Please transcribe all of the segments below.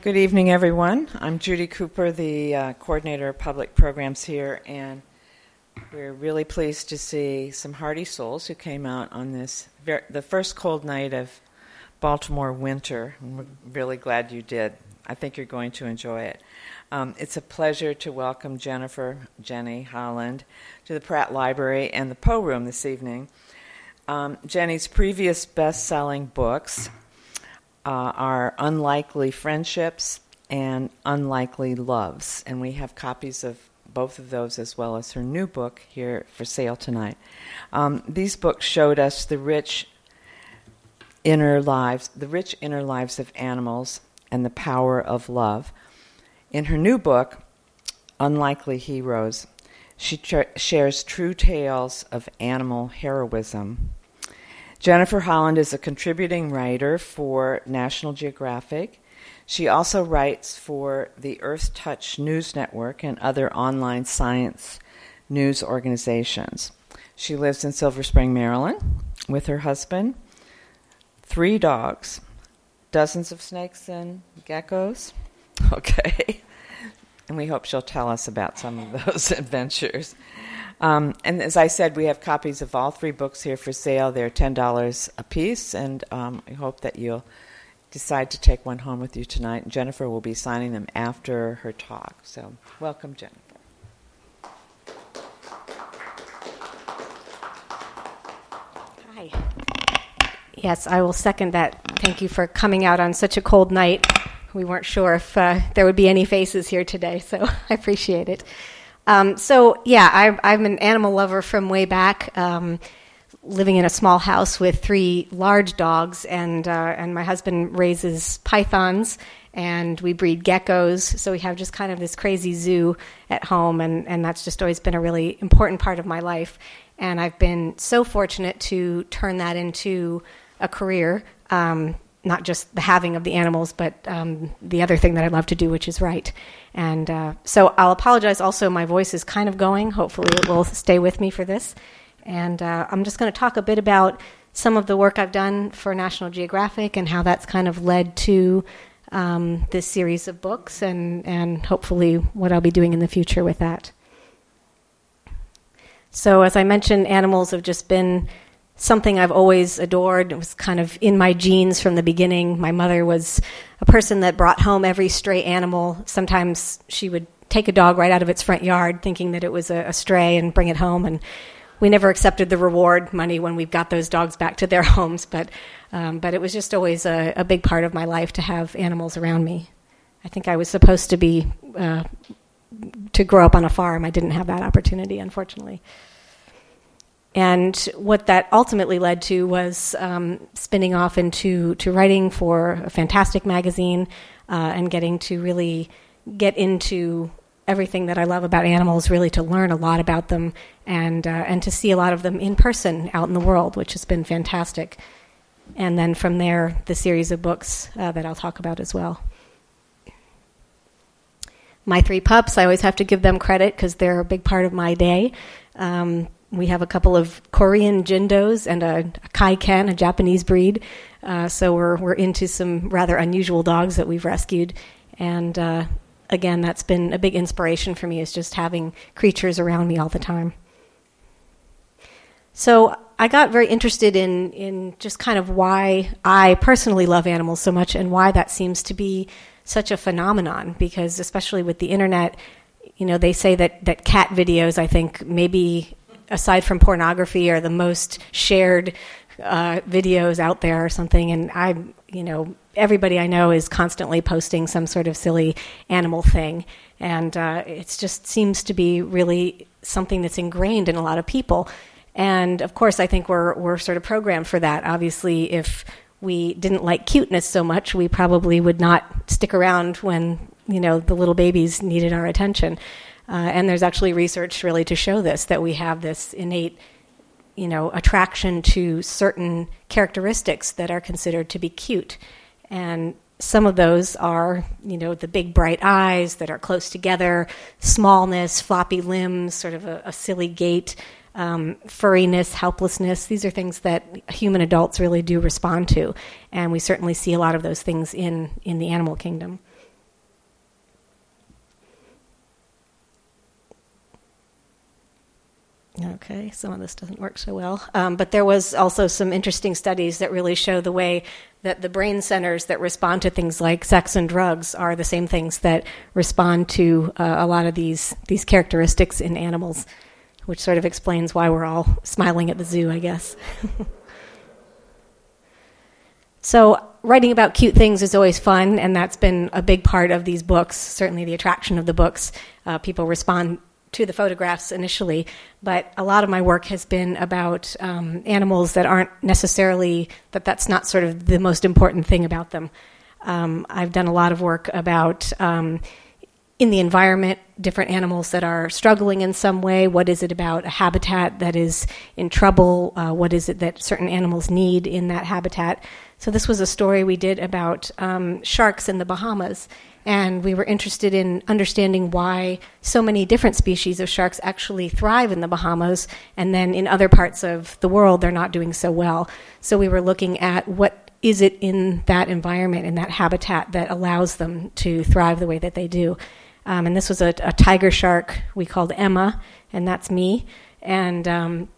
Good evening, everyone. I'm Judy Cooper, the uh, coordinator of public programs here, and we're really pleased to see some hardy souls who came out on this ver- the first cold night of Baltimore winter. we're really glad you did. I think you're going to enjoy it. Um, it's a pleasure to welcome Jennifer Jenny Holland to the Pratt Library and the Poe Room this evening. Um, Jenny's previous best-selling books uh, are Unlikely Friendships and Unlikely Loves. And we have copies of both of those as well as her new book here for sale tonight. Um, these books showed us the rich inner lives, the rich inner lives of animals and the power of love. In her new book, Unlikely Heroes, she shares true tales of animal heroism Jennifer Holland is a contributing writer for National Geographic. She also writes for the Earth Touch News Network and other online science news organizations. She lives in Silver Spring, Maryland, with her husband, three dogs, dozens of snakes and geckos. Okay. And we hope she'll tell us about some of those adventures. Um, and as I said, we have copies of all three books here for sale. They're $10 a piece, and um, I hope that you'll decide to take one home with you tonight. And Jennifer will be signing them after her talk. So, welcome, Jennifer. Hi. Yes, I will second that. Thank you for coming out on such a cold night. We weren't sure if uh, there would be any faces here today, so I appreciate it. Um, so yeah, I, I'm an animal lover from way back. Um, living in a small house with three large dogs, and uh, and my husband raises pythons, and we breed geckos. So we have just kind of this crazy zoo at home, and and that's just always been a really important part of my life. And I've been so fortunate to turn that into a career. Um, not just the having of the animals, but um, the other thing that I love to do, which is write. And uh, so I'll apologize also, my voice is kind of going. Hopefully, it will stay with me for this. And uh, I'm just going to talk a bit about some of the work I've done for National Geographic and how that's kind of led to um, this series of books and, and hopefully what I'll be doing in the future with that. So, as I mentioned, animals have just been something I've always adored. It was kind of in my genes from the beginning. My mother was a person that brought home every stray animal. Sometimes she would take a dog right out of its front yard, thinking that it was a, a stray, and bring it home. And we never accepted the reward money when we got those dogs back to their homes. But um, but it was just always a, a, big part of my life to have animals around me. I think I was supposed to be uh, to grow up on a farm. I didn't have that opportunity, unfortunately. And what that ultimately led to was um, spinning off into to writing for a fantastic magazine uh, and getting to really get into everything that I love about animals, really to learn a lot about them and uh, and to see a lot of them in person out in the world, which has been fantastic. And then from there, the series of books uh, that I'll talk about as well. My three pups, I always have to give them credit because they're a big part of my day. Um, we have a couple of Korean Jindos and a, a Kai Ken, a Japanese breed. Uh, so we're we're into some rather unusual dogs that we've rescued, and uh, again, that's been a big inspiration for me. Is just having creatures around me all the time. So I got very interested in in just kind of why I personally love animals so much, and why that seems to be such a phenomenon. Because especially with the internet, you know, they say that that cat videos, I think, maybe aside from pornography, are the most shared uh, videos out there or something. And I, you know, everybody I know is constantly posting some sort of silly animal thing, and uh, it just seems to be really something that's ingrained in a lot of people. And of course, I think we're we're sort of programmed for that. Obviously, if we didn't like cuteness so much, we probably would not stick around when you know the little babies needed our attention. Uh, and there's actually research really to show this that we have this innate you know attraction to certain characteristics that are considered to be cute. And some of those are you know the big bright eyes that are close together smallness floppy limbs sort of a, a silly gait um, furriness helplessness. These are things that human adults really do respond to. And we certainly see a lot of those things in in the animal kingdom Okay, some of this doesn't work so well. Um, but there was also some interesting studies that really show the way that the brain centers that respond to things like sex and drugs are the same things that respond to uh, a lot of these these characteristics in animals, which sort of explains why we're all smiling at the zoo, I guess. so writing about cute things is always fun, and that's been a big part of these books. Certainly, the attraction of the books. Uh, people respond to the photographs initially, but a lot of my work has been about um, animals that aren't necessarily that that's not sort of the most important thing about them. Um, I've done a lot of work about um, in the environment, different animals that are struggling in some way. What is it about a habitat that is in trouble? Uh, what is it that certain animals need in that habitat? So this was a story we did about um, sharks in the Bahamas and we were interested in understanding why so many different species of sharks actually thrive in the Bahamas, and then in other parts of the world they're not doing so well. So we were looking at what is it in that environment, in that habitat, that allows them to thrive the way that they do. Um, and this was a, a, tiger shark we called Emma, and that's me. And um,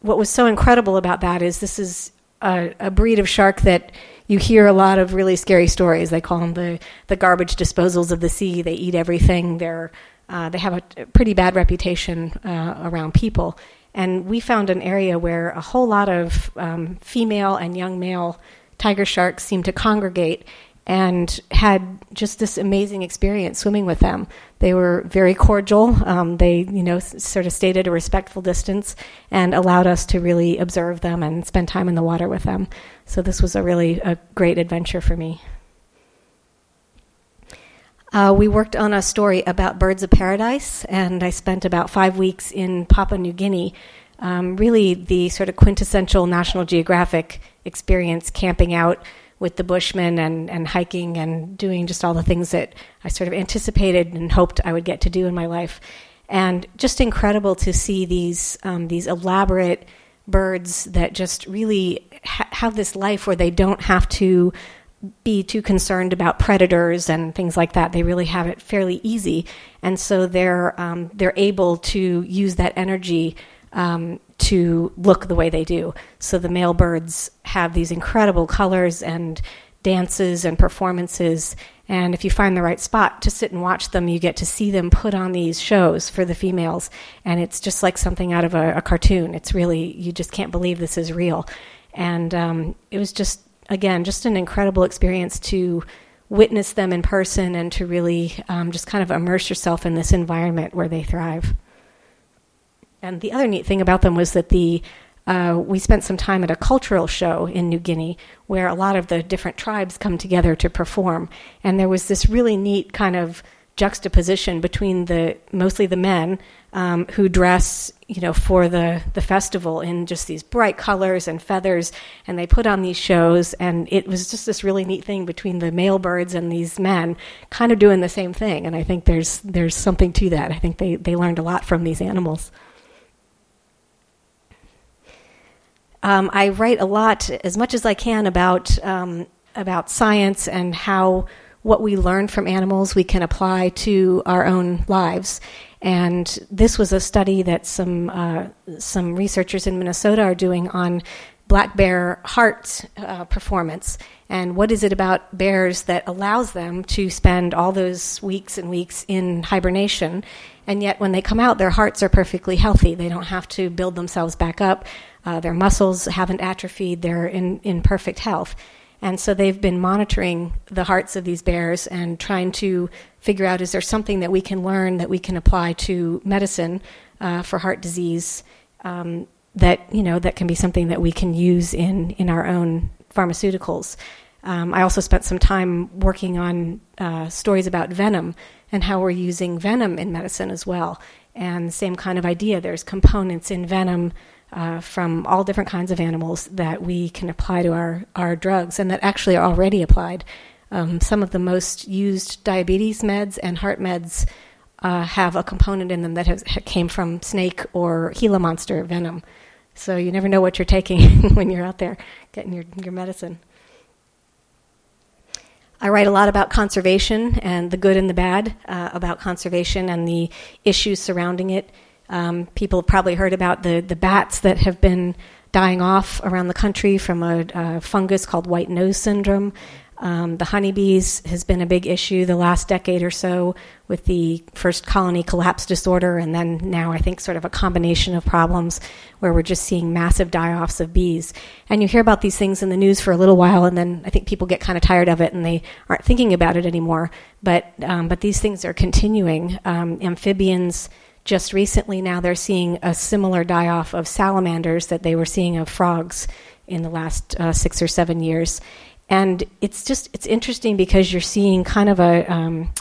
what was so incredible about that is this is a, a breed of shark that you hear a lot of really scary stories. They call them the, the garbage disposals of the sea. They eat everything. They're, uh, they have a pretty bad reputation uh, around people. And we found an area where a whole lot of um, female and young male tiger sharks seem to congregate and had just this amazing experience swimming with them. They were very cordial. Um, they, you know, sort of stayed at a respectful distance and allowed us to really observe them and spend time in the water with them. So this was a really a great adventure for me. Uh, we worked on a story about birds of paradise, and I spent about five weeks in Papua New Guinea. Um, really, the sort of quintessential National Geographic experience, camping out with the Bushmen and, and hiking and doing just all the things that I sort of anticipated and hoped I would get to do in my life. And just incredible to see these um, these elaborate birds that just really ha- have this life where they don't have to be too concerned about predators and things like that. They really have it fairly easy, and so they're um, they're able to use that energy um, to look the way they do. So the male birds have these incredible colors and dances and performances. And if you find the right spot to sit and watch them, you get to see them put on these shows for the females. And it's just like something out of a, a cartoon. It's really, you just can't believe this is real. And um, it was just, again, just an incredible experience to witness them in person and to really um, just kind of immerse yourself in this environment where they thrive. And the other neat thing about them was that the uh, we spent some time at a cultural show in New Guinea where a lot of the different tribes come together to perform. And there was this really neat kind of juxtaposition between the mostly the men um, who dress, you know, for the the festival in just these bright colors and feathers, and they put on these shows, and it was just this really neat thing between the male birds and these men, kind of doing the same thing. And I think there's there's something to that. I think they they learned a lot from these animals. Um, I write a lot, as much as I can, about um, about science and how what we learn from animals we can apply to our own lives. And this was a study that some uh, some researchers in Minnesota are doing on black bear heart uh, performance. And what is it about bears that allows them to spend all those weeks and weeks in hibernation? And yet when they come out their hearts are perfectly healthy. They don't have to build themselves back up. Uh, their muscles haven't atrophied, they're in, in perfect health. And so they've been monitoring the hearts of these bears and trying to figure out is there something that we can learn that we can apply to medicine uh, for heart disease? Um, that you know that can be something that we can use in in our own pharmaceuticals. Um, I also spent some time working on uh, stories about venom and how we're using venom in medicine as well. And same kind of idea. There's components in venom uh, from all different kinds of animals that we can apply to our, our drugs and that actually are already applied. Um, some of the most used diabetes meds and heart meds uh, have a component in them that has, came from snake or Gila monster venom. So you never know what you're taking when you're out there getting your, your medicine. I write a lot about conservation and the good and the bad uh, about conservation and the issues surrounding it. Um, people have probably heard about the, the bats that have been dying off around the country from a, a fungus called white nose syndrome. Um, the honeybees has been a big issue the last decade or so with the first colony collapse disorder, and then now I think sort of a combination of problems where we're just seeing massive die offs of bees. And you hear about these things in the news for a little while, and then I think people get kind of tired of it and they aren't thinking about it anymore. But um, but these things are continuing. Um, amphibians just recently now they're seeing a similar die off of salamanders that they were seeing of frogs in the last uh, six or seven years and it's just it's interesting because you're seeing kind of a um,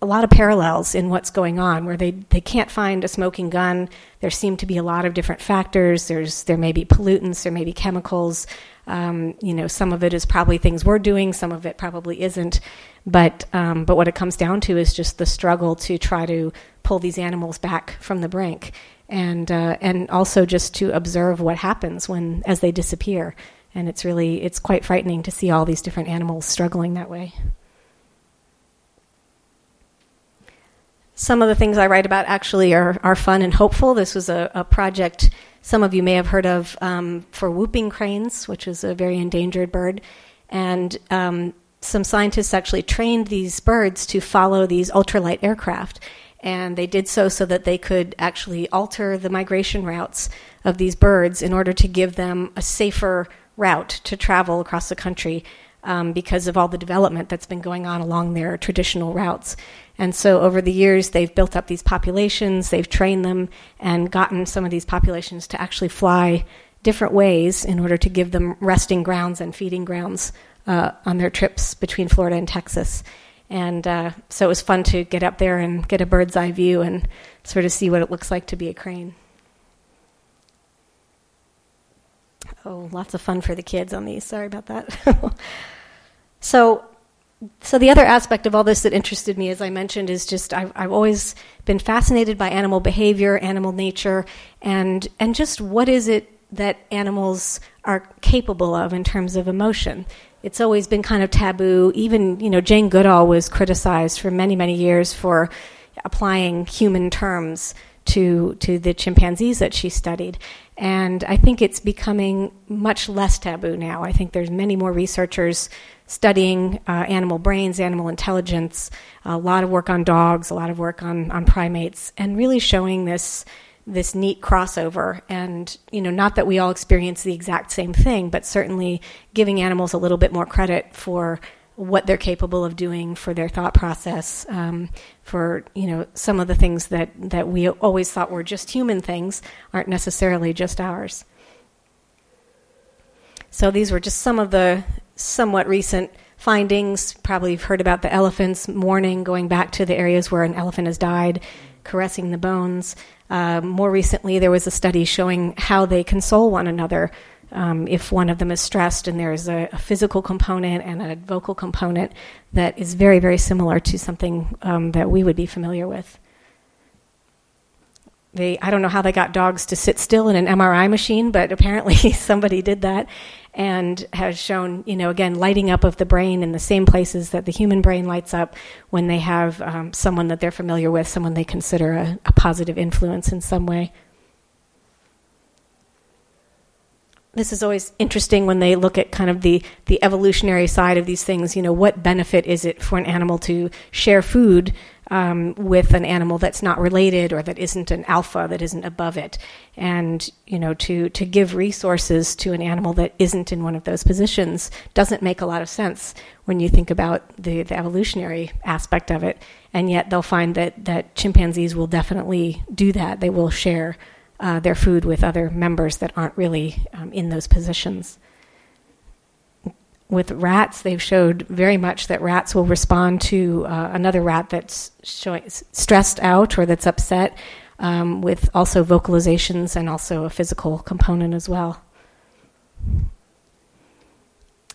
a lot of parallels in what's going on where they, they can't find a smoking gun. There seem to be a lot of different factors. There's there may be pollutants there may be chemicals. Um, you know some of it is probably things we're doing some of it probably isn't. But um, but what it comes down to is just the struggle to try to pull these animals back from the brink and uh, and also just to observe what happens when as they disappear and it's really it's quite frightening to see all these different animals struggling that way. Some of the things I write about actually are, are fun and hopeful. This was a, a project some of you may have heard of um, for whooping cranes, which is a very endangered bird. And um, some scientists actually trained these birds to follow these ultralight aircraft. And they did so so that they could actually alter the migration routes of these birds in order to give them a safer route to travel across the country um, because of all the development that's been going on along their traditional routes. And so over the years, they've built up these populations, they've trained them, and gotten some of these populations to actually fly different ways in order to give them resting grounds and feeding grounds uh, on their trips between Florida and Texas. And uh, so it was fun to get up there and get a bird's eye view and sort of see what it looks like to be a crane. Oh, lots of fun for the kids on these. Sorry about that. so, so the other aspect of all this that interested me, as I mentioned, is just I've, I've always been fascinated by animal behavior, animal nature, and and just what is it that animals are capable of in terms of emotion. It's always been kind of taboo. Even you know Jane Goodall was criticized for many many years for applying human terms to to the chimpanzees that she studied and I think it's becoming much less taboo now. I think there's many more researchers studying uh, animal brains, animal intelligence, a lot of work on dogs, a lot of work on, on primates, and really showing this this neat crossover. And you know, not that we all experience the exact same thing, but certainly giving animals a little bit more credit for what they're capable of doing for their thought process, um, for you know some of the things that that we always thought were just human things aren't necessarily just ours. So these were just some of the somewhat recent findings. Probably you've heard about the elephants mourning, going back to the areas where an elephant has died, caressing the bones. Uh, more recently, there was a study showing how they console one another um, if one of them is stressed, and there's a, a, physical component and a vocal component that is very, very similar to something um, that we would be familiar with. They, I don't know how they got dogs to sit still in an MRI machine, but apparently somebody did that and has shown, you know, again, lighting up of the brain in the same places that the human brain lights up when they have um, someone that they're familiar with, someone they consider a, a positive influence in some way. This is always interesting when they look at kind of the, the evolutionary side of these things. You know, what benefit is it for an animal to share food um, with an animal that's not related or that isn't an alpha, that isn't above it? And, you know, to, to give resources to an animal that isn't in one of those positions doesn't make a lot of sense when you think about the, the evolutionary aspect of it. And yet they'll find that, that chimpanzees will definitely do that. They will share uh, their food with other members that aren't really um, in those positions. With rats, they've showed very much that rats will respond to uh, another rat that's showing, stressed out or that's upset, um, with also vocalizations and also a physical component as well.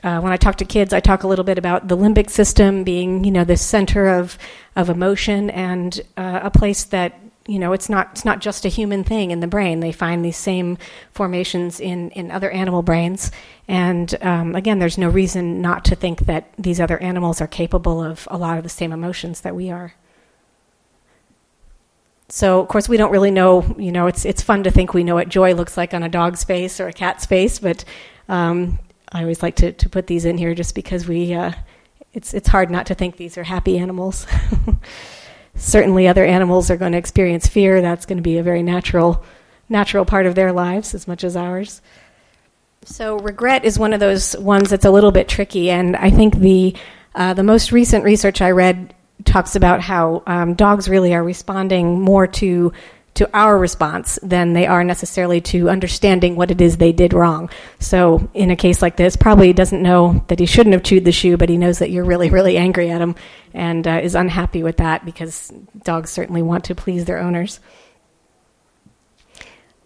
Uh, when I talk to kids, I talk a little bit about the limbic system being, you know, the center of of emotion and uh, a place that you know it's not it's not just a human thing in the brain they find these same formations in in other animal brains and um, again there's no reason not to think that these other animals are capable of a lot of the same emotions that we are so of course we don't really know. You know, it's it's fun to think we know what joy looks like on a dog's face or a cat's face, but um, I always like to, to put these in here just because we. Uh, it's it's hard not to think these are happy animals. Certainly, other animals are going to experience fear. That's going to be a very natural natural part of their lives as much as ours. So regret is one of those ones that's a little bit tricky, and I think the uh, the most recent research I read talks about how um, dogs really are responding more to to our response than they are necessarily to understanding what it is they did wrong. So, in a case like this, probably doesn't know that he shouldn't have chewed the shoe, but he knows that you're really, really angry at him and uh, is unhappy with that because dogs certainly want to please their owners.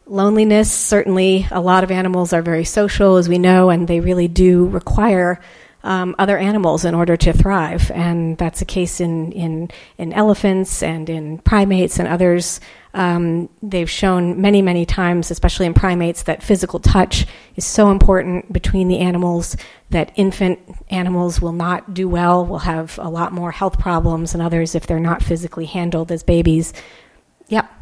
Loneliness, certainly, a lot of animals are very social, as we know, and they really do require um, other animals in order to thrive. And that's the case in, in, in elephants and in primates and others. Um, they've shown many, many times, especially in primates, that physical touch is so important between the animals that infant animals will not do well, will have a lot more health problems than others if they're not physically handled as babies. Yep.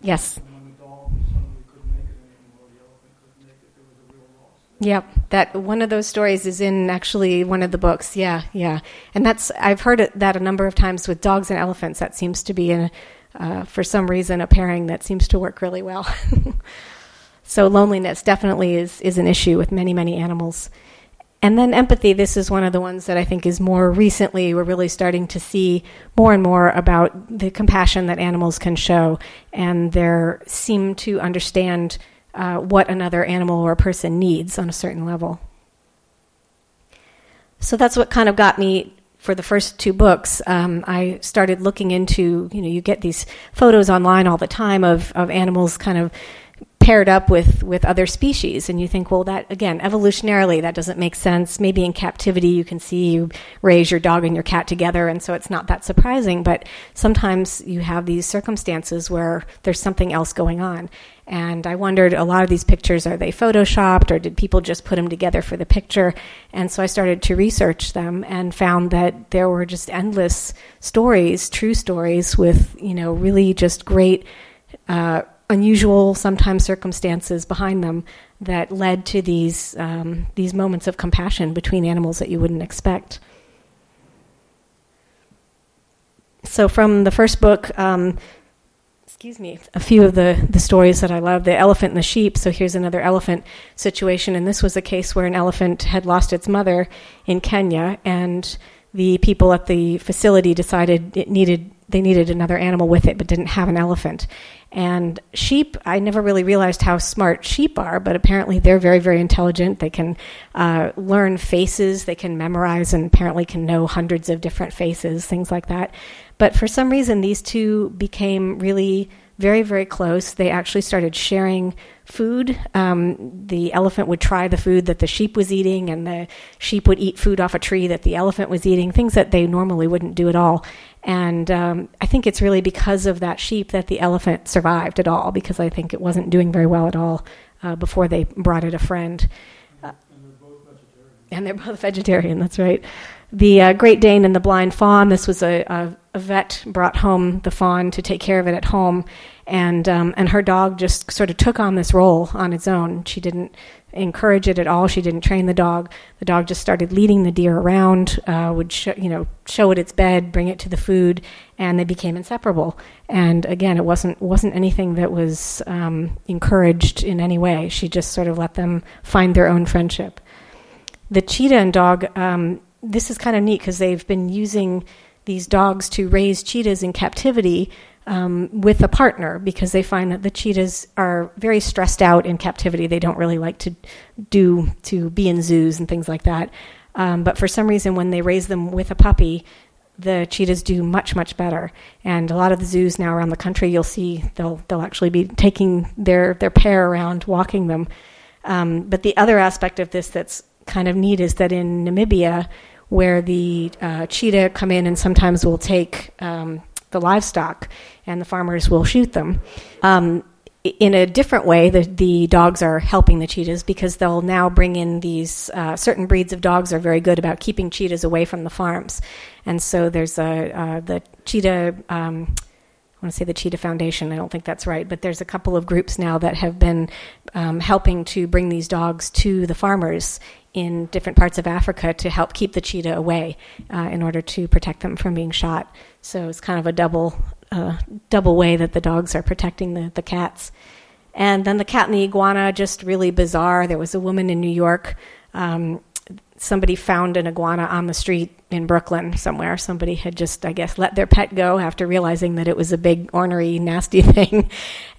Yes. Yep, that one of those stories is in actually one of the books. Yeah, yeah, and that's I've heard it, that a number of times with dogs and elephants. That seems to be, a, uh, for some reason, a pairing that seems to work really well. so loneliness definitely is is an issue with many many animals. And then empathy, this is one of the ones that I think is more recently, we're really starting to see more and more about the compassion that animals can show, and they seem to understand uh, what another animal or person needs on a certain level. So that's what kind of got me for the first two books. Um, I started looking into, you know, you get these photos online all the time of, of animals kind of paired up with with other species. And you think well that again evolutionarily that doesn't make sense. Maybe in captivity you can see you raise your dog and your cat together and so it's not that surprising. But sometimes you have these circumstances where there's something else going on. And I wondered a lot of these pictures are they photoshopped or did people just put them together for the picture? And so I started to research them and found that there were just endless stories, true stories with, you know, really just great uh, unusual, sometimes circumstances behind them that led to these um, these moments of compassion between animals that you wouldn't expect. So, from the first book, um, excuse me, a few of the, the stories that I love the elephant and the sheep. So, here's another elephant situation. And this was a case where an elephant had lost its mother in Kenya, and the people at the facility decided it needed they needed another animal with it but didn't have an elephant and sheep, I never really realized how smart sheep are, but apparently they're very, very intelligent. They can uh, learn faces, they can memorize, and apparently can know hundreds of different faces, things like that. But for some reason, these two became really very, very close. They actually started sharing food. Um, the elephant would try the food that the sheep was eating, and the sheep would eat food off a tree that the elephant was eating, things that they normally wouldn't do at all. And um, I think it's really because of that sheep that the elephant survived at all, because I think it wasn't doing very well at all uh, before they brought it a friend. Uh, and they're both vegetarian, that's right. The uh, Great Dane and the Blind Fawn, this was a, a, a, vet brought home the fawn to take care of it at home, and, um, and her dog just sort of took on this role on its own. She didn't encourage it at all. She didn't train the dog. The dog just started leading the deer around, uh, would show, you know show it its bed, bring it to the food, and they became inseparable. And again, it wasn't wasn't anything that was um, encouraged in any way. She just sort of let them find their own friendship. The cheetah and dog. Um, this is kind of neat because they've been using these dogs to raise cheetahs in captivity um, with a partner because they find that the cheetahs are very stressed out in captivity. They don't really like to do to be in zoos and things like that. Um, but for some reason, when they raise them with a puppy, the cheetahs do much much better. And a lot of the zoos now around the country, you'll see they'll they'll actually be taking their their pair around, walking them. Um, but the other aspect of this that's kind of neat is that in Namibia, where the uh, cheetah come in and sometimes will take um, the livestock and the farmers will shoot them. Um, in a different way, the, the dogs are helping the cheetahs because they'll now bring in these uh, certain breeds of dogs are very good about keeping cheetahs away from the farms. And so there's a, uh, the cheetah, um, I want to say the Cheetah Foundation, I don't think that's right, but there's a couple of groups now that have been um, helping to bring these dogs to the farmers in different parts of Africa to help keep the cheetah away uh, in order to protect them from being shot. So it's kind of a double uh, double way that the dogs are protecting the, the cats. And then the cat and the iguana, just really bizarre. There was a woman in New York. Um, somebody found an iguana on the street in Brooklyn somewhere. Somebody had just, I guess, let their pet go after realizing that it was a big, ornery, nasty thing.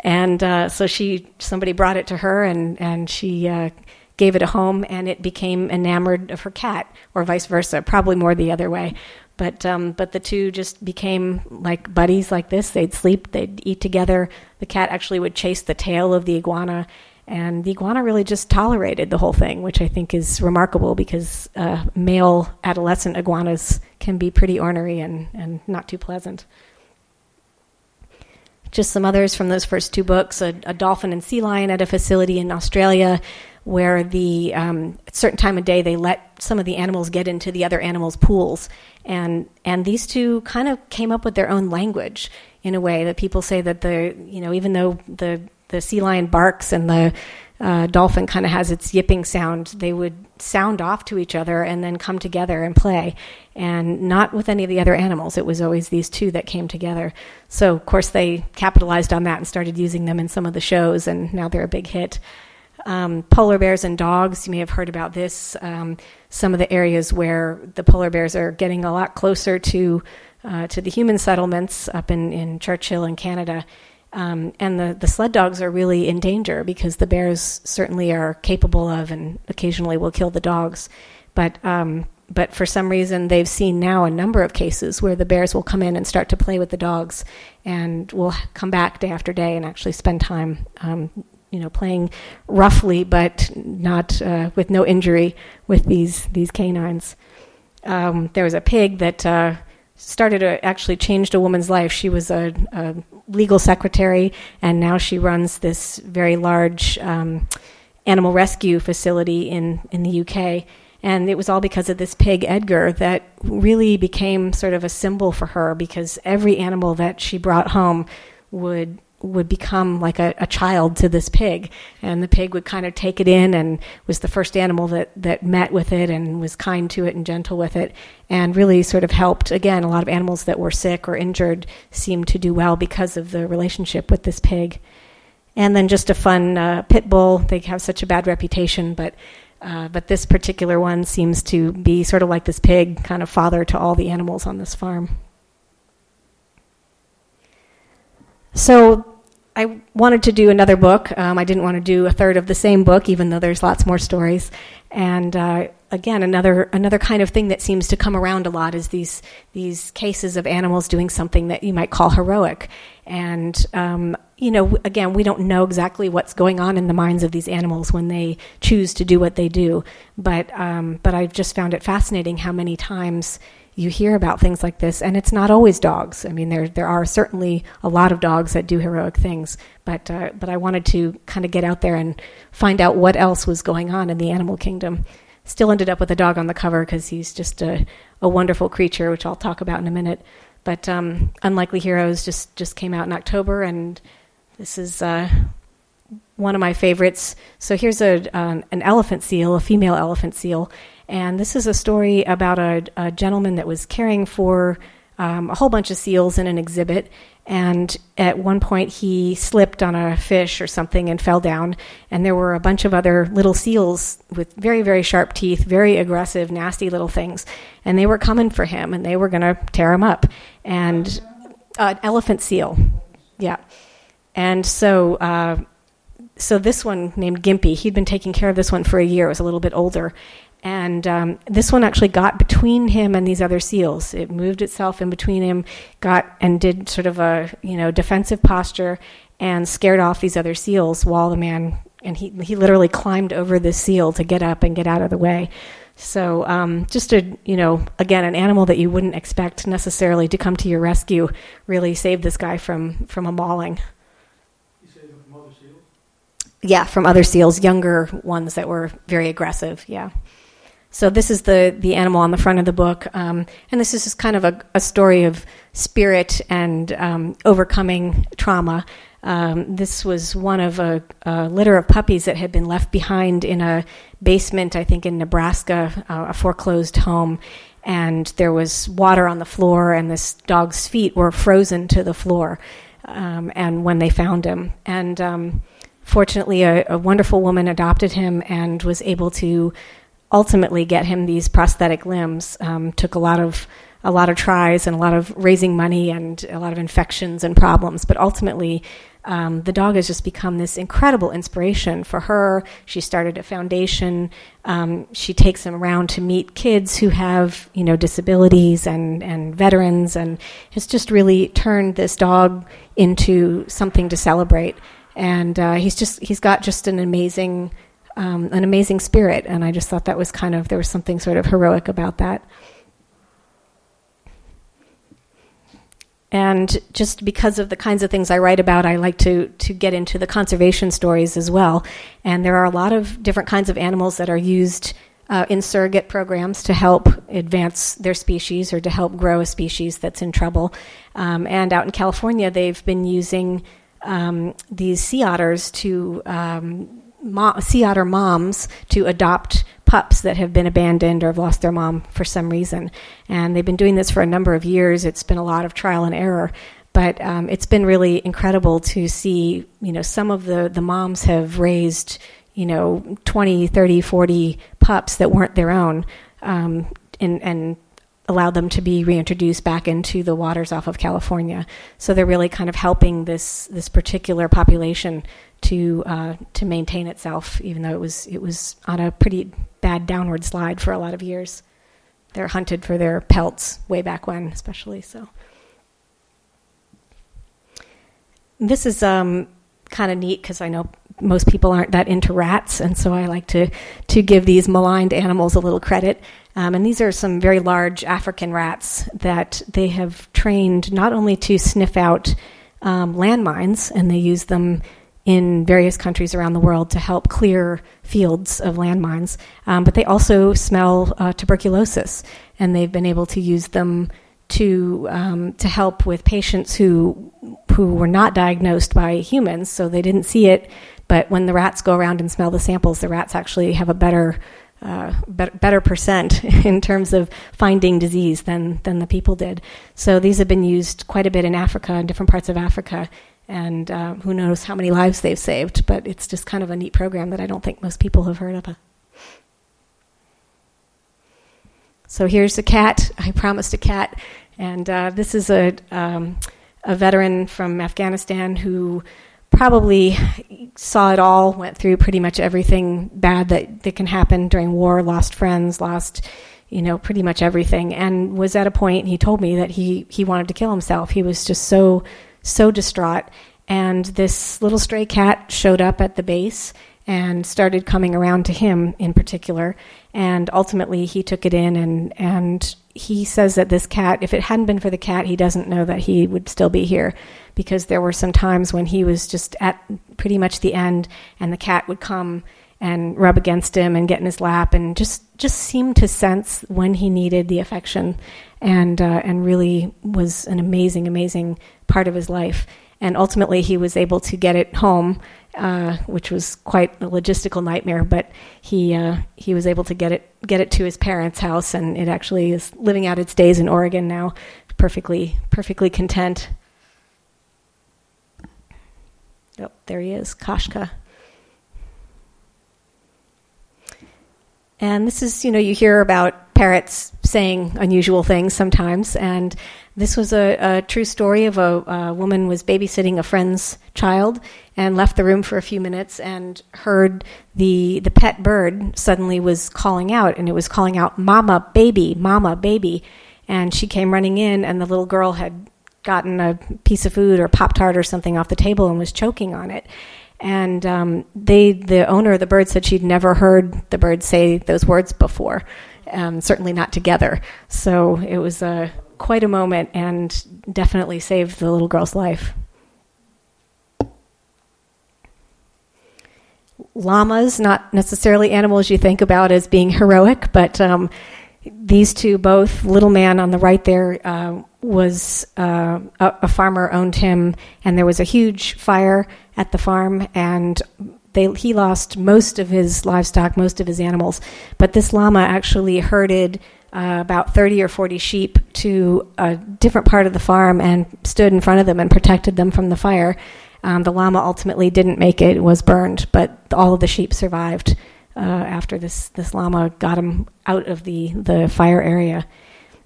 And uh, so she, somebody brought it to her, and and she uh, gave it a home, and it became enamored of her cat, or vice versa, probably more the other way. But um, but the two just became like buddies like this. They'd sleep, they'd eat together. The cat actually would chase the tail of the iguana, and the iguana really just tolerated the whole thing, which I think is remarkable because uh, male adolescent iguanas can be pretty ornery and, and not too pleasant. Just some others from those first two books a, a dolphin and sea lion at a facility in Australia where the um, at certain time of day they let some of the animals get into the other animals' pools, and and these two kind of came up with their own language in a way that people say that the you know even though the the sea lion barks and the uh, dolphin kind of has its yipping sound, they would sound off to each other and then come together and play. And not with any of the other animals. It was always these two that came together. So, of course, they capitalized on that and started using them in some of the shows, and now they're a big hit. Um, polar bears and dogs, you may have heard about this. Um, some of the areas where the polar bears are getting a lot closer to uh, to the human settlements up in, in Churchill in Canada. Um, and the, the sled dogs are really in danger because the bears certainly are capable of and occasionally will kill the dogs. But um, but for some reason, they've seen now a number of cases where the bears will come in and start to play with the dogs, and will come back day after day and actually spend time um, you know, playing roughly, but not uh, with no injury with these these canines. Um, there was a pig that uh, started to actually changed a woman's life. She was a, a, legal secretary, and now she runs this very large um, animal rescue facility in in the UK. And it was all because of this pig, Edgar, that really became sort of a symbol for her because every animal that she brought home would would become like a, a, child to this pig. And the pig would kind of take it in and was the first animal that, that met with it and was kind to it and gentle with it and really sort of helped. Again a lot of animals that were sick or injured seemed to do well because of the relationship with this pig. And then just a fun uh, pit bull. They have such a bad reputation but uh, but this particular one seems to be sort of like this pig kind of father to all the animals on this farm So I wanted to do another book. Um, I didn't want to do a third of the same book, even though there's lots more stories. And uh, again, another another kind of thing that seems to come around a lot is these these cases of animals doing something that you might call heroic. And um, you know, again, we don't know exactly what's going on in the minds of these animals when they choose to do what they do. But um, but I've just found it fascinating how many times you hear about things like this, and it's not always dogs. I mean, there there are certainly a lot of dogs that do heroic things, but uh, but I wanted to kind of get out there and find out what else was going on in the animal kingdom. Still ended up with a dog on the cover because he's just a, a wonderful creature, which I'll talk about in a minute. But um, Unlikely Heroes just just came out in October, and this is. Uh, one of my favorites. So here's a um, an elephant seal, a female elephant seal, and this is a story about a, a gentleman that was caring for um, a whole bunch of seals in an exhibit. And at one point, he slipped on a fish or something and fell down. And there were a bunch of other little seals with very, very sharp teeth, very aggressive, nasty little things. And they were coming for him and they were going to tear him up. And uh, elephant seal. Yeah. And so, uh, so this one named Gimpy, he'd been taking care of this one for a year. It was a little bit older, and um, this one actually got between him and these other seals. It moved itself in between him, got and did sort of a you know defensive posture, and scared off these other seals while the man and he he literally climbed over the seal to get up and get out of the way. So um, just a you know again an animal that you wouldn't expect necessarily to come to your rescue really saved this guy from from a mauling. He saved him from other seals. Yeah, from other seals, younger ones that were very aggressive. Yeah. So this is the the animal on the front of the book, um, and this is just kind of a, a story of spirit and um, overcoming trauma. Um, this was one of a, a, litter of puppies that had been left behind in a basement, I think, in Nebraska, uh, a foreclosed home. And there was water on the floor, and this dog's feet were frozen to the floor. Um, and when they found him, and um, fortunately, a, a wonderful woman adopted him and was able to ultimately get him these prosthetic limbs. Um, took a lot of a lot of tries and a lot of raising money and a lot of infections and problems, but ultimately. Um, the dog has just become this incredible inspiration for her. She started a foundation. Um, she takes him around to meet kids who have, you know, disabilities and, and veterans, and has just really turned this dog into something to celebrate. And uh, he's just he's got just an amazing um, an amazing spirit, and I just thought that was kind of there was something sort of heroic about that. And just because of the kinds of things I write about, I like to to get into the conservation stories as well. And there are a lot of different kinds of animals that are used uh, in surrogate programs to help advance their species or to help grow a species that's in trouble. Um, and out in California, they've been using um, these sea otters to um, mom, sea otter moms to adopt pups that have been abandoned or have lost their mom for some reason. And they've been doing this for a number of years. It's been a lot of trial and error. But um, it's been really incredible to see, you know, some of the, the moms have raised, you know, 20, 30, 40 pups that weren't their own um, and, and allowed them to be reintroduced back into the waters off of California. So they're really kind of helping this, this particular population to uh, to maintain itself, even though it was it was on a pretty bad downward slide for a lot of years. They're hunted for their pelts way back when, especially so. This is um, kind of neat because I know most people aren't that into rats, and so I like to to give these maligned animals a little credit. Um, and these are some very large African rats that they have trained not only to sniff out um, landmines, and they use them in various countries around the world to help clear fields of landmines. Um, but they also smell uh, tuberculosis, and they've been able to use them to um, to help with patients who who were not diagnosed by humans, so they didn't see it. But when the rats go around and smell the samples, the rats actually have a better uh, better, percent in terms of finding disease than than the people did. So these have been used quite a bit in Africa, in different parts of Africa, and uh, who knows how many lives they've saved. But it's just kind of a neat program that I don't think most people have heard of. So here's a cat. I promised a cat, and uh, this is a um, a veteran from Afghanistan who probably saw it all, went through pretty much everything bad that, that can happen during war, lost friends, lost, you know, pretty much everything, and was at a point, he told me that he, he wanted to kill himself. He was just so so distraught. And this little stray cat showed up at the base and started coming around to him in particular. And ultimately, he took it in, and, and he says that this cat, if it hadn't been for the cat, he doesn't know that he would still be here because there were some times when he was just at pretty much the end, and the cat would come and rub against him and get in his lap and just just seemed to sense when he needed the affection and uh, and really was an amazing amazing part of his life. And ultimately, he was able to get it home, uh, which was quite a logistical nightmare. But he uh, he was able to get it get it to his parents' house, and it actually is living out its days in Oregon now, perfectly perfectly content. Oh, there he is, Koshka. And this is, you know, you hear about parrots saying unusual things sometimes, and this was a, a true story of a, a, woman was babysitting a friend's child and left the room for a few minutes and heard the the pet bird suddenly was calling out and it was calling out mama baby mama baby. And she came running in and the little girl had gotten a piece of food or pop tart or something off the table and was choking on it. And um, they the owner of the bird said she'd never heard the bird say those words before um, certainly not together so it was a quite a moment and definitely saved the little girl's life. llamas, not necessarily animals you think about as being heroic, but um, these two, both, little man on the right there, uh, was uh, a, a, farmer owned him, and there was a huge fire at the farm, and they, he lost most of his livestock, most of his animals. But this llama actually herded uh, about 30 or 40 sheep to a different part of the farm and stood in front of them and protected them from the fire. Um, the llama ultimately didn't make it; was burned, but all of the sheep survived uh, after this this llama got him out of the the fire area.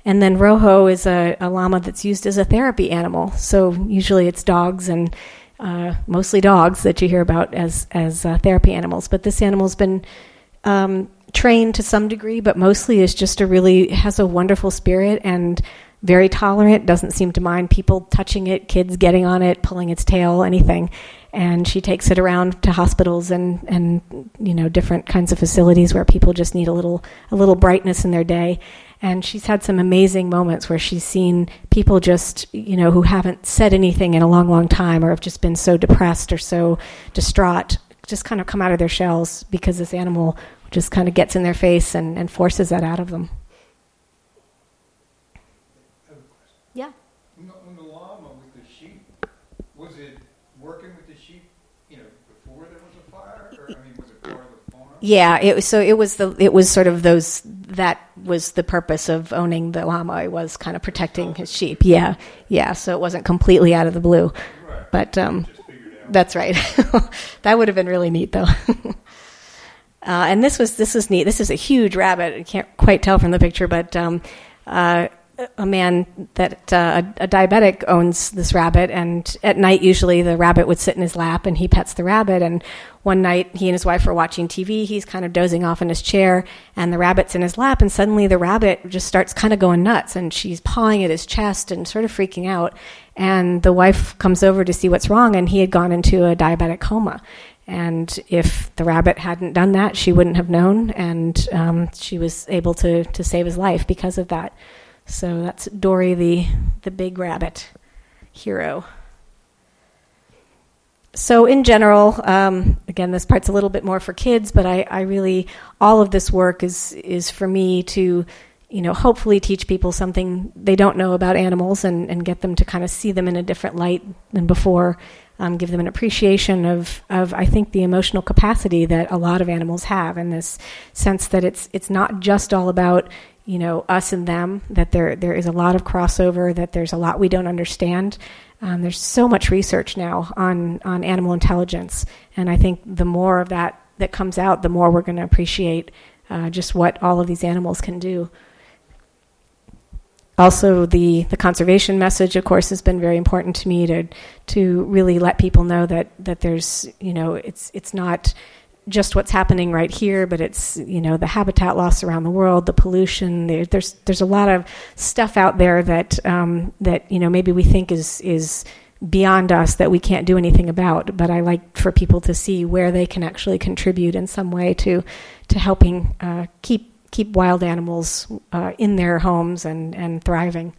And then Rojo is a, a llama that's used as a therapy animal. So usually it's dogs and uh, mostly dogs that you hear about as as uh, therapy animals. But this animal's been um, trained to some degree, but mostly is just a really has a wonderful spirit and very tolerant. Doesn't seem to mind people touching it, kids getting on it, pulling its tail, anything. And she takes it around to hospitals and and you know different kinds of facilities where people just need a little a little brightness in their day. And she's had some amazing moments where she's seen people just, you know, who haven't said anything in a long, long time or have just been so depressed or so distraught, just kind of come out of their shells because this animal just kind of gets in their face and, and forces that out of them. Yeah. When the llama with the sheep, was it working with the sheep, you know, before there was a fire, or I mean, was it part of the farm? Yeah, it was. So it was the. It was sort of those. That was the purpose of owning the llama. It was kind of protecting his sheep. Yeah, yeah. So it wasn't completely out of the blue, right. but um, that's right. that would have been really neat, though. Uh, and this was this is neat. This is a huge rabbit. I can't quite tell from the picture, but um, uh, a man that uh, a, a, diabetic owns this rabbit, and at night usually the rabbit would sit in his lap, and he pets the rabbit. And one night he and his wife were watching TV. He's kind of dozing off in his chair, and the rabbit's in his lap, and suddenly the rabbit just starts kind of going nuts, and she's pawing at his chest and sort of freaking out. And the wife comes over to see what's wrong, and he had gone into a diabetic coma. And if the rabbit hadn't done that, she wouldn't have known, and um, she was able to, to save his life because of that. So that's Dory the, the big rabbit hero. So, in general, um, again, this part's a little bit more for kids, but I, I really, all of this work is, is for me to you know, hopefully teach people something they don't know about animals and, and get them to kind of see them in a different light than before um, give them an appreciation of, of I think the emotional capacity that a lot of animals have, and this sense that it's it's not just all about you know us and them. That there there is a lot of crossover. That there's a lot we don't understand. Um, there's so much research now on on animal intelligence, and I think the more of that that comes out, the more we're going to appreciate uh, just what all of these animals can do. Also the the conservation message of course has been very important to me to to really let people know that that there's you know it's it's not just what's happening right here but it's you know the habitat loss around the world the pollution there's there's a lot of stuff out there that um, that you know maybe we think is is beyond us that we can't do anything about but I like for people to see where they can actually contribute in some way to to helping uh, keep keep wild animals uh, in their homes and, and thriving.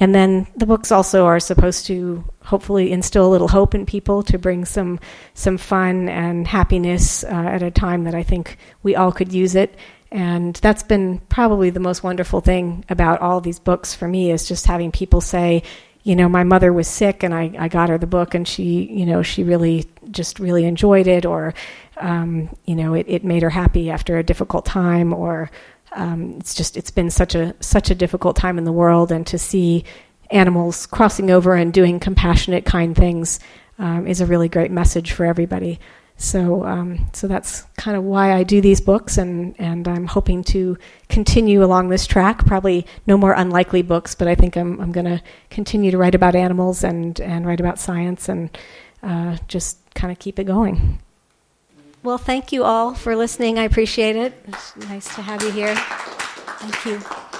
And then the books also are supposed to hopefully instill a little hope in people to bring some some fun and happiness uh, at a time that I think we all could use it. And that's been probably the most wonderful thing about all these books for me is just having people say, you know, my mother was sick and I, I got her the book and she, you know, she really just really enjoyed it or um, you know, it, it made her happy after a difficult time, or um, it's just it's been such a such a difficult time in the world, and to see animals crossing over and doing compassionate, kind things um, is a really great message for everybody. So, um, so that's kind of why I do these books, and, and I'm hoping to continue along this track. Probably no more unlikely books, but I think I'm, I'm going to continue to write about animals and, and write about science and uh, just kind of keep it going. Well, thank you all for listening. I appreciate it. It's nice to have you here. Thank you.